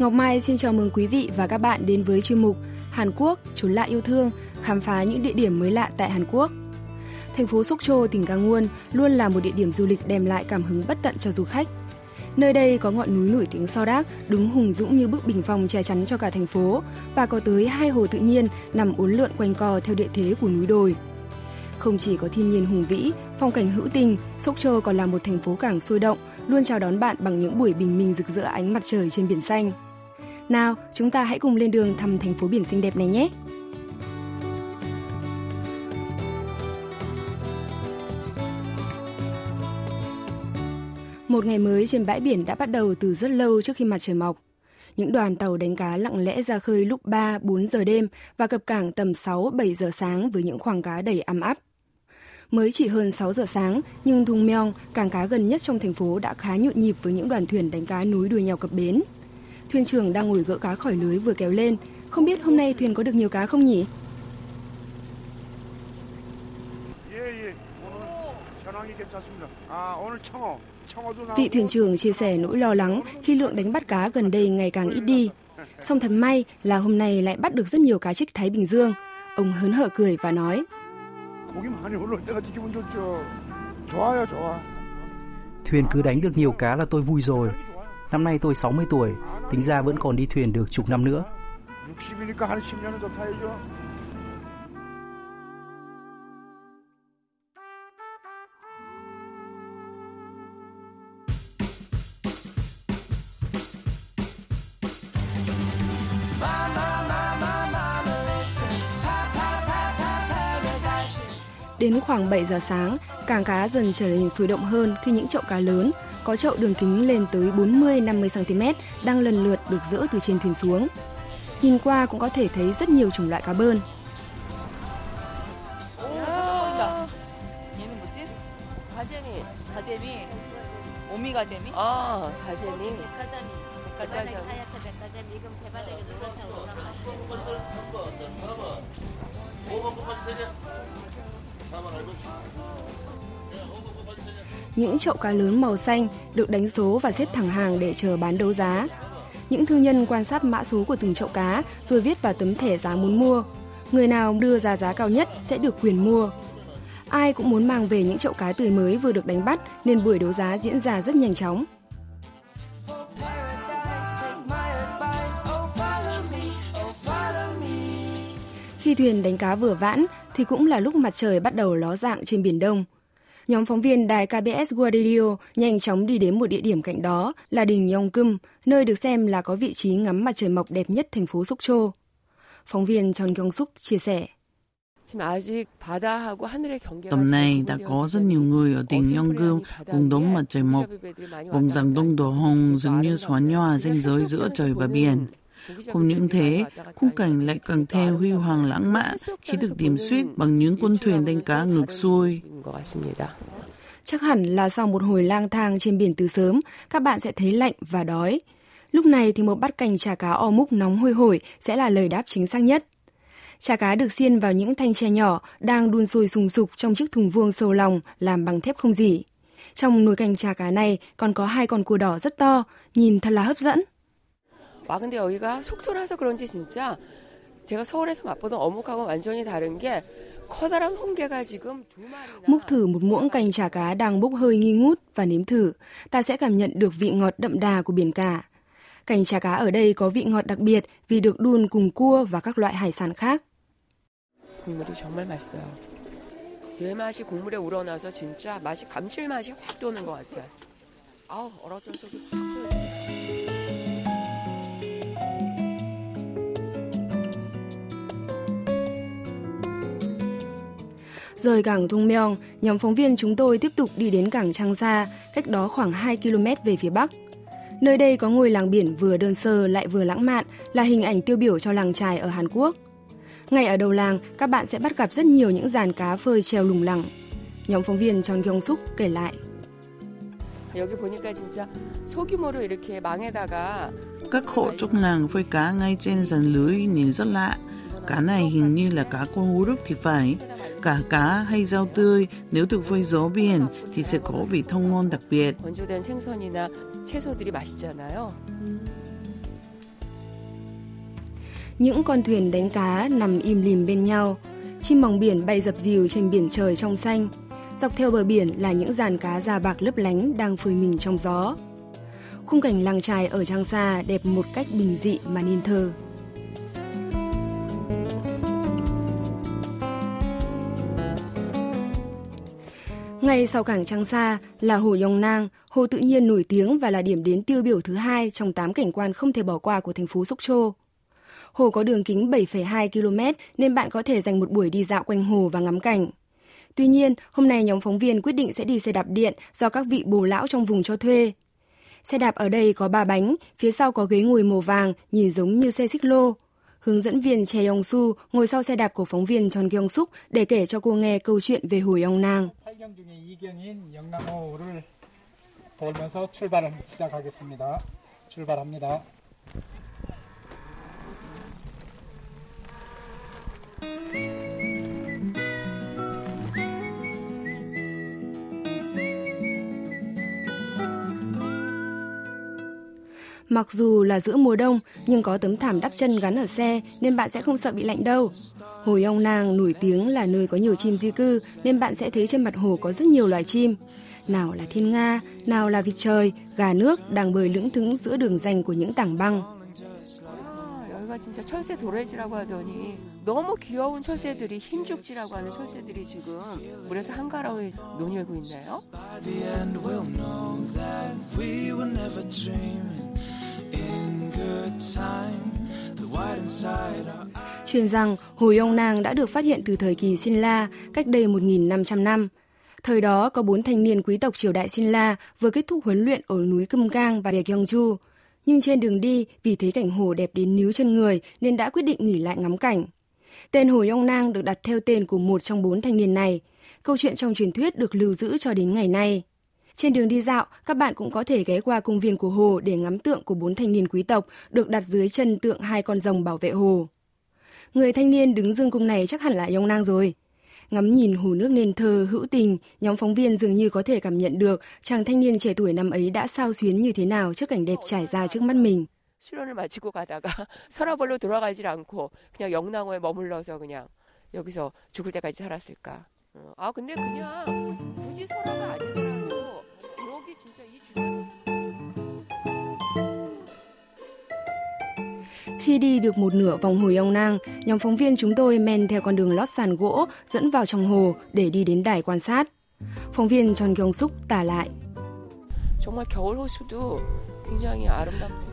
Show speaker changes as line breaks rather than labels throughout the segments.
Ngọc Mai xin chào mừng quý vị và các bạn đến với chuyên mục Hàn Quốc chú lạ yêu thương, khám phá những địa điểm mới lạ tại Hàn Quốc. Thành phố Sốc Trô, tỉnh Gangwon luôn là một địa điểm du lịch đem lại cảm hứng bất tận cho du khách. Nơi đây có ngọn núi nổi tiếng Sao Đác đứng hùng dũng như bức bình phong che chắn cho cả thành phố và có tới hai hồ tự nhiên nằm uốn lượn quanh co theo địa thế của núi đồi. Không chỉ có thiên nhiên hùng vĩ, phong cảnh hữu tình, Sốc Trô còn là một thành phố cảng sôi động, luôn chào đón bạn bằng những buổi bình minh rực rỡ ánh mặt trời trên biển xanh. Nào, chúng ta hãy cùng lên đường thăm thành phố biển xinh đẹp này nhé! Một ngày mới trên bãi biển đã bắt đầu từ rất lâu trước khi mặt trời mọc. Những đoàn tàu đánh cá lặng lẽ ra khơi lúc 3, 4 giờ đêm và cập cảng tầm 6, 7 giờ sáng với những khoảng cá đầy ấm áp. Mới chỉ hơn 6 giờ sáng, nhưng Thung Meong, cảng cá gần nhất trong thành phố đã khá nhộn nhịp với những đoàn thuyền đánh cá nối đuôi nhau cập bến. Thuyền trưởng đang ngồi gỡ cá khỏi lưới vừa kéo lên. Không biết hôm nay thuyền có được nhiều cá không nhỉ? Vị thuyền trưởng chia sẻ nỗi lo lắng khi lượng đánh bắt cá gần đây ngày càng ít đi. Song thật may là hôm nay lại bắt được rất nhiều cá trích Thái Bình Dương. Ông hớn hở cười và nói.
Thuyền cứ đánh được nhiều cá là tôi vui rồi. Năm nay tôi 60 tuổi, tính ra vẫn còn đi thuyền được chục năm nữa.
Đến khoảng 7 giờ sáng, cảng cá dần trở nên sôi động hơn khi những chậu cá lớn, có chậu đường kính lên tới 40-50 cm đang lần lượt được dỡ từ trên thuyền xuống. Nhìn qua cũng có thể thấy rất nhiều chủng loại cá bơn. Những chậu cá lớn màu xanh được đánh số và xếp thẳng hàng để chờ bán đấu giá. Những thương nhân quan sát mã số của từng chậu cá rồi viết vào tấm thẻ giá muốn mua. Người nào đưa ra giá cao nhất sẽ được quyền mua. Ai cũng muốn mang về những chậu cá tươi mới vừa được đánh bắt nên buổi đấu giá diễn ra rất nhanh chóng. Khi thuyền đánh cá vừa vãn thì cũng là lúc mặt trời bắt đầu ló dạng trên biển Đông. Nhóm phóng viên đài KBS World Radio nhanh chóng đi đến một địa điểm cạnh đó là đình Yongkum, nơi được xem là có vị trí ngắm mặt trời mọc đẹp nhất thành phố Sokcho. Phóng viên Chon Kyung Suk chia sẻ.
Tầm này đã có rất nhiều người ở tỉnh Yonggum cùng đón mặt trời mọc. Vùng giảng đông đỏ hồng dường như xóa nhòa ranh giới giữa trời và biển. Không những thế, khung cảnh lại càng theo huy hoàng lãng mạn khi được điểm suýt bằng những con thuyền đánh cá ngược xuôi.
Chắc hẳn là sau một hồi lang thang trên biển từ sớm, các bạn sẽ thấy lạnh và đói. Lúc này thì một bát canh chả cá o múc nóng hôi hổi sẽ là lời đáp chính xác nhất. Chả cá được xiên vào những thanh tre nhỏ đang đun sôi sùng sục trong chiếc thùng vuông sâu lòng làm bằng thép không dỉ. Trong nồi canh chả cá này còn có hai con cua đỏ rất to, nhìn thật là hấp dẫn.
와 근데 여기가 속초라서 그런지 진짜 제가 서울에서 맛보던 어묵하고 완전히 다른 게 커다란 홍게가 지금 두 마리나
Múc thử một muỗng canh chả cá đang bốc hơi nghi ngút và nếm thử, ta sẽ cảm nhận được vị ngọt đậm đà của biển cả. Canh chả cá ở đây có vị ngọt đặc biệt vì được đun cùng cua và các loại hải sản khác.
국물이 정말 맛있어요. 게 맛이 국물에 우러나서 진짜 맛이 감칠맛이 확 도는 것 같아. 아우 얼었던 속이 확
Rời cảng Thung Meong, nhóm phóng viên chúng tôi tiếp tục đi đến cảng Trang Sa, cách đó khoảng 2 km về phía bắc. Nơi đây có ngôi làng biển vừa đơn sơ lại vừa lãng mạn là hình ảnh tiêu biểu cho làng trài ở Hàn Quốc. Ngay ở đầu làng, các bạn sẽ bắt gặp rất nhiều những dàn cá phơi treo lủng lẳng. Nhóm phóng viên Tròn Kyung Suk kể lại.
Các hộ trong làng phơi cá ngay trên dàn lưới nhìn rất lạ. Cá này hình như là cá con hú đúc thì phải. Cả cá hay rau tươi nếu được phơi gió biển thì sẽ có vị thông ngon đặc biệt.
건조된 생선이나 채소들이 맛있잖아요.
Những con thuyền đánh cá nằm im lìm bên nhau. Chim mòng biển bay dập dìu trên biển trời trong xanh. Dọc theo bờ biển là những dàn cá da bạc lấp lánh đang phơi mình trong gió. Khung cảnh làng trài ở Trang Sa đẹp một cách bình dị mà nên thơ. Ngay sau cảng Trang Sa là hồ Yong Nang, hồ tự nhiên nổi tiếng và là điểm đến tiêu biểu thứ hai trong 8 cảnh quan không thể bỏ qua của thành phố Sóc Trô. Hồ có đường kính 7,2 km nên bạn có thể dành một buổi đi dạo quanh hồ và ngắm cảnh. Tuy nhiên, hôm nay nhóm phóng viên quyết định sẽ đi xe đạp điện do các vị bồ lão trong vùng cho thuê. Xe đạp ở đây có 3 bánh, phía sau có ghế ngồi màu vàng, nhìn giống như xe xích lô. Hướng dẫn viên Che Yong Su ngồi sau xe đạp của phóng viên Chon Kyung Suk để kể cho cô nghe câu chuyện về hồ Yong Nang. 돌면서 출발을 시작하겠습니다. 출발합니다. Mặc dù là giữa mùa đông, nhưng có tấm thảm đắp chân gắn ở xe nên bạn sẽ không sợ bị lạnh đâu. Hồ Yong Nang nổi tiếng là nơi có nhiều chim di cư nên bạn sẽ thấy trên mặt hồ có rất nhiều loài chim. Nào là thiên nga, nào là vịt trời, gà nước đang bơi lững thững giữa đường rành của những tảng băng. 여기가 진짜 철새 도래지라고 하더니 너무 귀여운 철새들이 흰죽지라고 하는 철새들이 지금 물에서 한가로이 논일고 있네요. Truyền rằng Hồ Yong Nang đã được phát hiện từ thời kỳ Xin La, cách đây 1.500 năm. Thời đó có bốn thanh niên quý tộc triều đại Xin La vừa kết thúc huấn luyện ở núi Câm Cang và Gyeongju. Nhưng trên đường đi, vì thấy cảnh hồ đẹp đến níu chân người nên đã quyết định nghỉ lại ngắm cảnh. Tên Hồ Yong Nang được đặt theo tên của một trong bốn thanh niên này. Câu chuyện trong truyền thuyết được lưu giữ cho đến ngày nay. Trên đường đi dạo, các bạn cũng có thể ghé qua công viên của hồ để ngắm tượng của bốn thanh niên quý tộc được đặt dưới chân tượng hai con rồng bảo vệ hồ. Người thanh niên đứng dương cung này chắc hẳn là Yong Nang rồi. Ngắm nhìn hồ nước nên thơ, hữu tình, nhóm phóng viên dường như có thể cảm nhận được chàng thanh niên trẻ tuổi năm ấy đã sao xuyến như thế nào trước cảnh đẹp trải ra trước mắt mình. 수련을 마치고 가다가 서라벌로 돌아가질 않고 그냥 영랑호에 머물러서 그냥 여기서 죽을 때까지 살았을까. 아 근데 그냥 굳이 설화가 아니더라도 여기 진짜 이 주변 Khi đi được một nửa vòng hồ Yong Nang, nhóm phóng viên chúng tôi men theo con đường lót sàn gỗ dẫn vào trong hồ để đi đến đài quan sát. Phóng viên Tròn Kyung Suk tả lại.
정말 겨울 호수도 굉장히 아름답고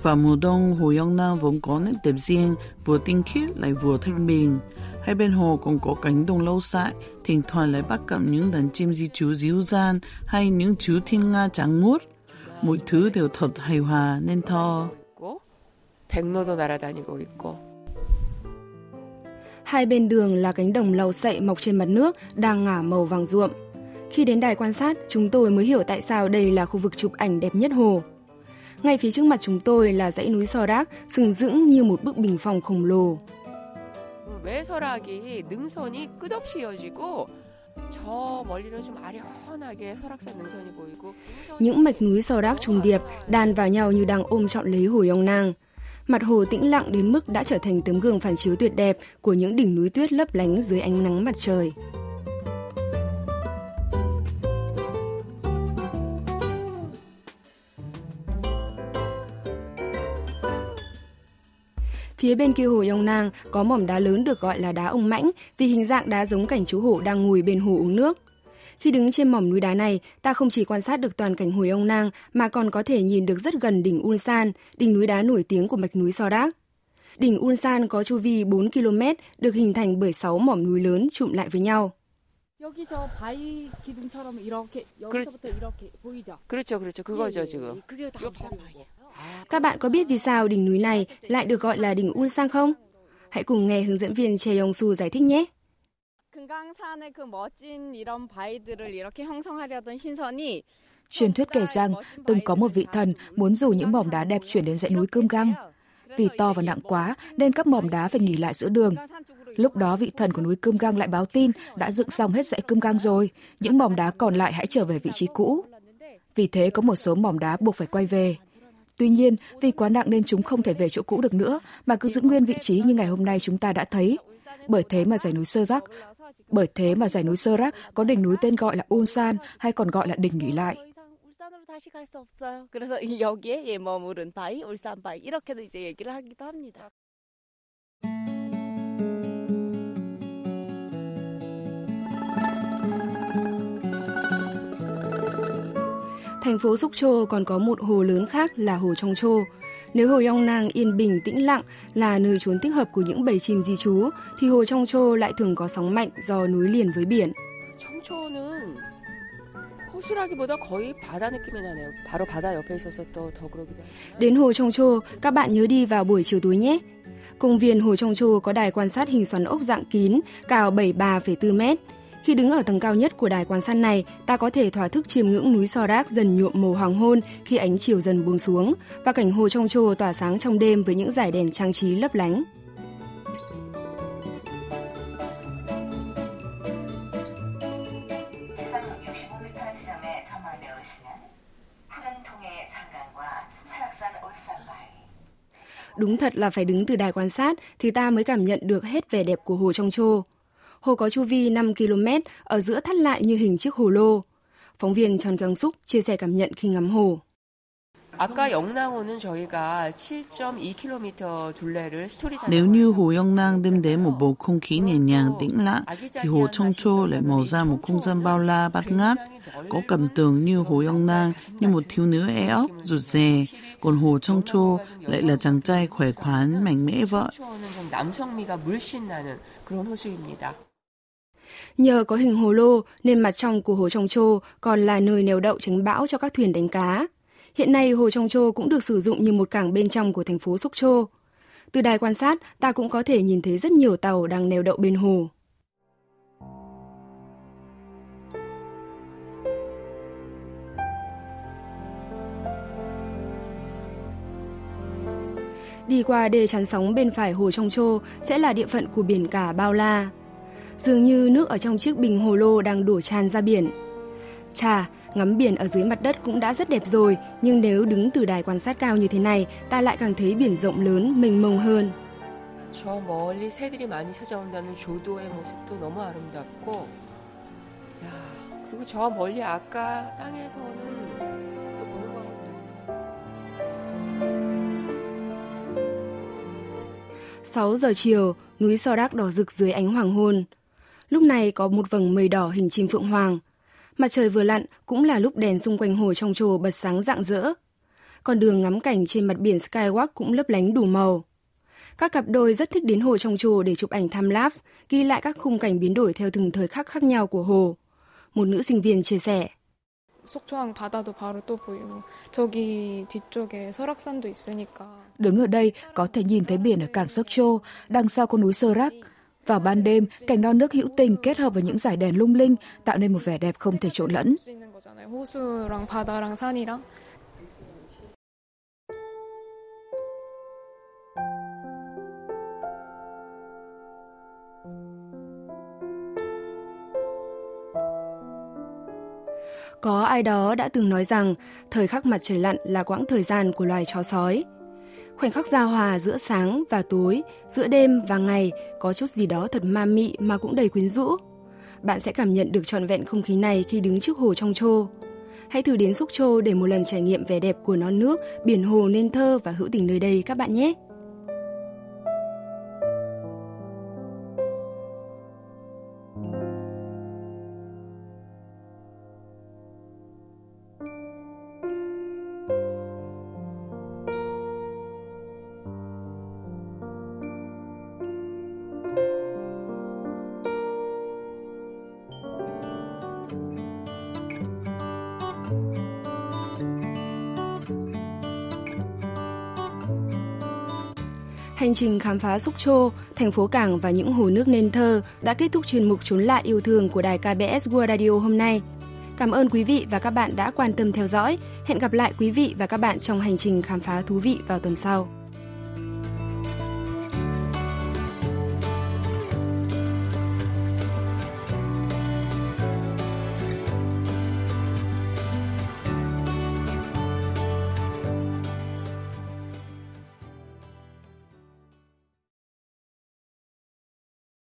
Vào mùa đông, hồ Yong Nam vốn có nét đẹp riêng, vừa tinh khiết lại vừa thanh bình. Hai bên hồ còn có cánh đồng lâu dại, thỉnh thoảng lại bắt gặp những đàn chim di trú díu gian hay những chú thiên nga trắng muốt. Mọi thứ đều thật hài hòa nên thơ.
백로도 날아다니고 있고. Hai bên đường là cánh đồng lau sậy mọc trên mặt nước đang ngả màu vàng ruộm. Khi đến đài quan sát, chúng tôi mới hiểu tại sao đây là khu vực chụp ảnh đẹp nhất hồ. Ngay phía trước mặt chúng tôi là dãy núi Sorak sừng sững như một bức bình phong khổng lồ. 매설악이 능선이 끝없이 이어지고 những mạch núi Sorak trùng điệp đan vào nhau như đang ôm trọn lấy hồ Yong Nang. Mặt hồ tĩnh lặng đến mức đã trở thành tấm gương phản chiếu tuyệt đẹp của những đỉnh núi tuyết lấp lánh dưới ánh nắng mặt trời. Phía bên kia hồ Yong Nang có mỏm đá lớn được gọi là đá ông mãnh vì hình dạng đá giống cảnh chú hổ đang ngồi bên hồ uống nước. Khi đứng trên mỏm núi đá này, ta không chỉ quan sát được toàn cảnh Hồi Ông Nang mà còn có thể nhìn được rất gần đỉnh Ulsan, đỉnh núi đá nổi tiếng của mạch núi Sodak. Đỉnh Ulsan có chu vi 4 km, được hình thành bởi 6 mỏm núi lớn chụm lại với nhau. 여기 저 바위 기둥처럼 이렇게 여기서부터 이렇게 보이죠? 그렇죠, 그렇죠. 그거죠 지금. 그게 다 các bạn có biết vì sao đỉnh núi này lại được gọi là đỉnh Ulsan không? Hãy cùng nghe hướng dẫn viên Che Yong Su giải thích nhé.
Truyền thuyết kể rằng từng có một vị thần muốn dù những mỏm đá đẹp chuyển đến dãy núi Cơm Găng. Vì to và nặng quá nên các mỏm đá phải nghỉ lại giữa đường. Lúc đó vị thần của núi Cơm Găng lại báo tin đã dựng xong hết dãy Cơm Găng rồi, những mỏm đá còn lại hãy trở về vị trí cũ. Vì thế có một số mỏm đá buộc phải quay về. Tuy nhiên, vì quá nặng nên chúng không thể về chỗ cũ được nữa, mà cứ giữ nguyên vị trí như ngày hôm nay chúng ta đã thấy. Bởi thế mà dãy núi Sơ Rắc, bởi thế mà dãy núi Sơ Rắc có đỉnh núi tên gọi là Ulsan hay còn gọi là đỉnh nghỉ lại. 다시 갈 수 없어요. 그래서 여기에 예, 머무른 바위, 울산 바위 이렇게도 이제 얘기를 하기도 합니다.
Thành phố Sóc Trô còn có một hồ lớn khác là hồ Trong Trô. Nếu hồ Yong Nang yên bình tĩnh lặng là nơi trốn tích hợp của những bầy chim di trú, thì hồ Trong Trô lại thường có sóng mạnh do núi liền với biển. Đến hồ Trong Trô, các bạn nhớ đi vào buổi chiều tối nhé. Công viên Hồ Trong Trô có đài quan sát hình xoắn ốc dạng kín, cao 73,4 mét. Khi đứng ở tầng cao nhất của đài quan sát này, ta có thể thỏa thức chiêm ngưỡng núi Sorak dần nhuộm màu hoàng hôn khi ánh chiều dần buông xuống và cảnh hồ trong trồ tỏa sáng trong đêm với những dải đèn trang trí lấp lánh. Đúng thật là phải đứng từ đài quan sát thì ta mới cảm nhận được hết vẻ đẹp của hồ trong trô. Hồ có chu vi 5 km, ở giữa thắt lại như hình chiếc hồ lô. Phóng viên Tròn Kyung Súc chia sẻ cảm nhận khi ngắm hồ.
Nếu như hồ Yong Nang đêm đến một bầu không khí nhẹ nhàng tĩnh lặng, thì hồ Trong Chô lại mở ra một không gian bao la bát ngát, có cảm tưởng như hồ Yong Nang như một thiếu nữ e óc, rụt rè, còn hồ Trong Chô lại là chàng trai khỏe khoắn, mạnh mẽ
vậy.
Nhờ có hình hồ lô nên mặt trong của hồ Trong Trô còn là nơi neo đậu tránh bão cho các thuyền đánh cá. Hiện nay hồ Trong Trô cũng được sử dụng như một cảng bên trong của thành phố Sóc Trô. Từ đài quan sát, ta cũng có thể nhìn thấy rất nhiều tàu đang neo đậu bên hồ. Đi qua đê chắn sóng bên phải hồ Trong Trô sẽ là địa phận của biển cả Bao La Dường như nước ở trong chiếc bình hồ lô đang đổ tràn ra biển. Chà, ngắm biển ở dưới mặt đất cũng đã rất đẹp rồi, nhưng nếu đứng từ đài quan sát cao như thế này, ta lại càng thấy biển rộng lớn, mênh mông hơn.
저 멀리 새들이 많이 찾아온다는 조도의 모습도 너무 아름답고 야, 그리고 저 멀리 아까 땅에서는 또 보는 거거든요.
6 giờ chiều, núi So Đác đỏ rực dưới ánh hoàng hôn. lúc này có một vầng mây đỏ hình chim phượng hoàng. Mặt trời vừa lặn cũng là lúc đèn xung quanh hồ trong chùa bật sáng rạng rỡ. Con đường ngắm cảnh trên mặt biển Skywalk cũng lấp lánh đủ màu. Các cặp đôi rất thích đến hồ trong chùa để chụp ảnh time lapse, ghi lại các khung cảnh biến đổi theo từng thời khắc khác nhau của hồ. Một nữ sinh viên chia sẻ.
Đứng ở đây có thể nhìn thấy biển ở cảng Sokcho, đằng sau con núi Sorak, vào ban đêm, cảnh non nước hữu tình kết hợp với những giải đèn lung linh tạo nên một vẻ đẹp không thể trộn lẫn.
Có ai đó đã từng nói rằng thời khắc mặt trời lặn là quãng thời gian của loài chó sói – Khoảnh khắc giao hòa giữa sáng và tối, giữa đêm và ngày có chút gì đó thật ma mị mà cũng đầy quyến rũ. Bạn sẽ cảm nhận được trọn vẹn không khí này khi đứng trước hồ trong trô. Hãy thử đến Xúc Trô để một lần trải nghiệm vẻ đẹp của non nước, biển hồ nên thơ và hữu tình nơi đây các bạn nhé. Hành trình khám phá Xúc Trô, thành phố cảng và những hồ nước nên thơ đã kết thúc chuyên mục Trốn lại yêu thương của đài KBS World Radio hôm nay. Cảm ơn quý vị và các bạn đã quan tâm theo dõi. Hẹn gặp lại quý vị và các bạn trong hành trình khám phá thú vị vào tuần sau.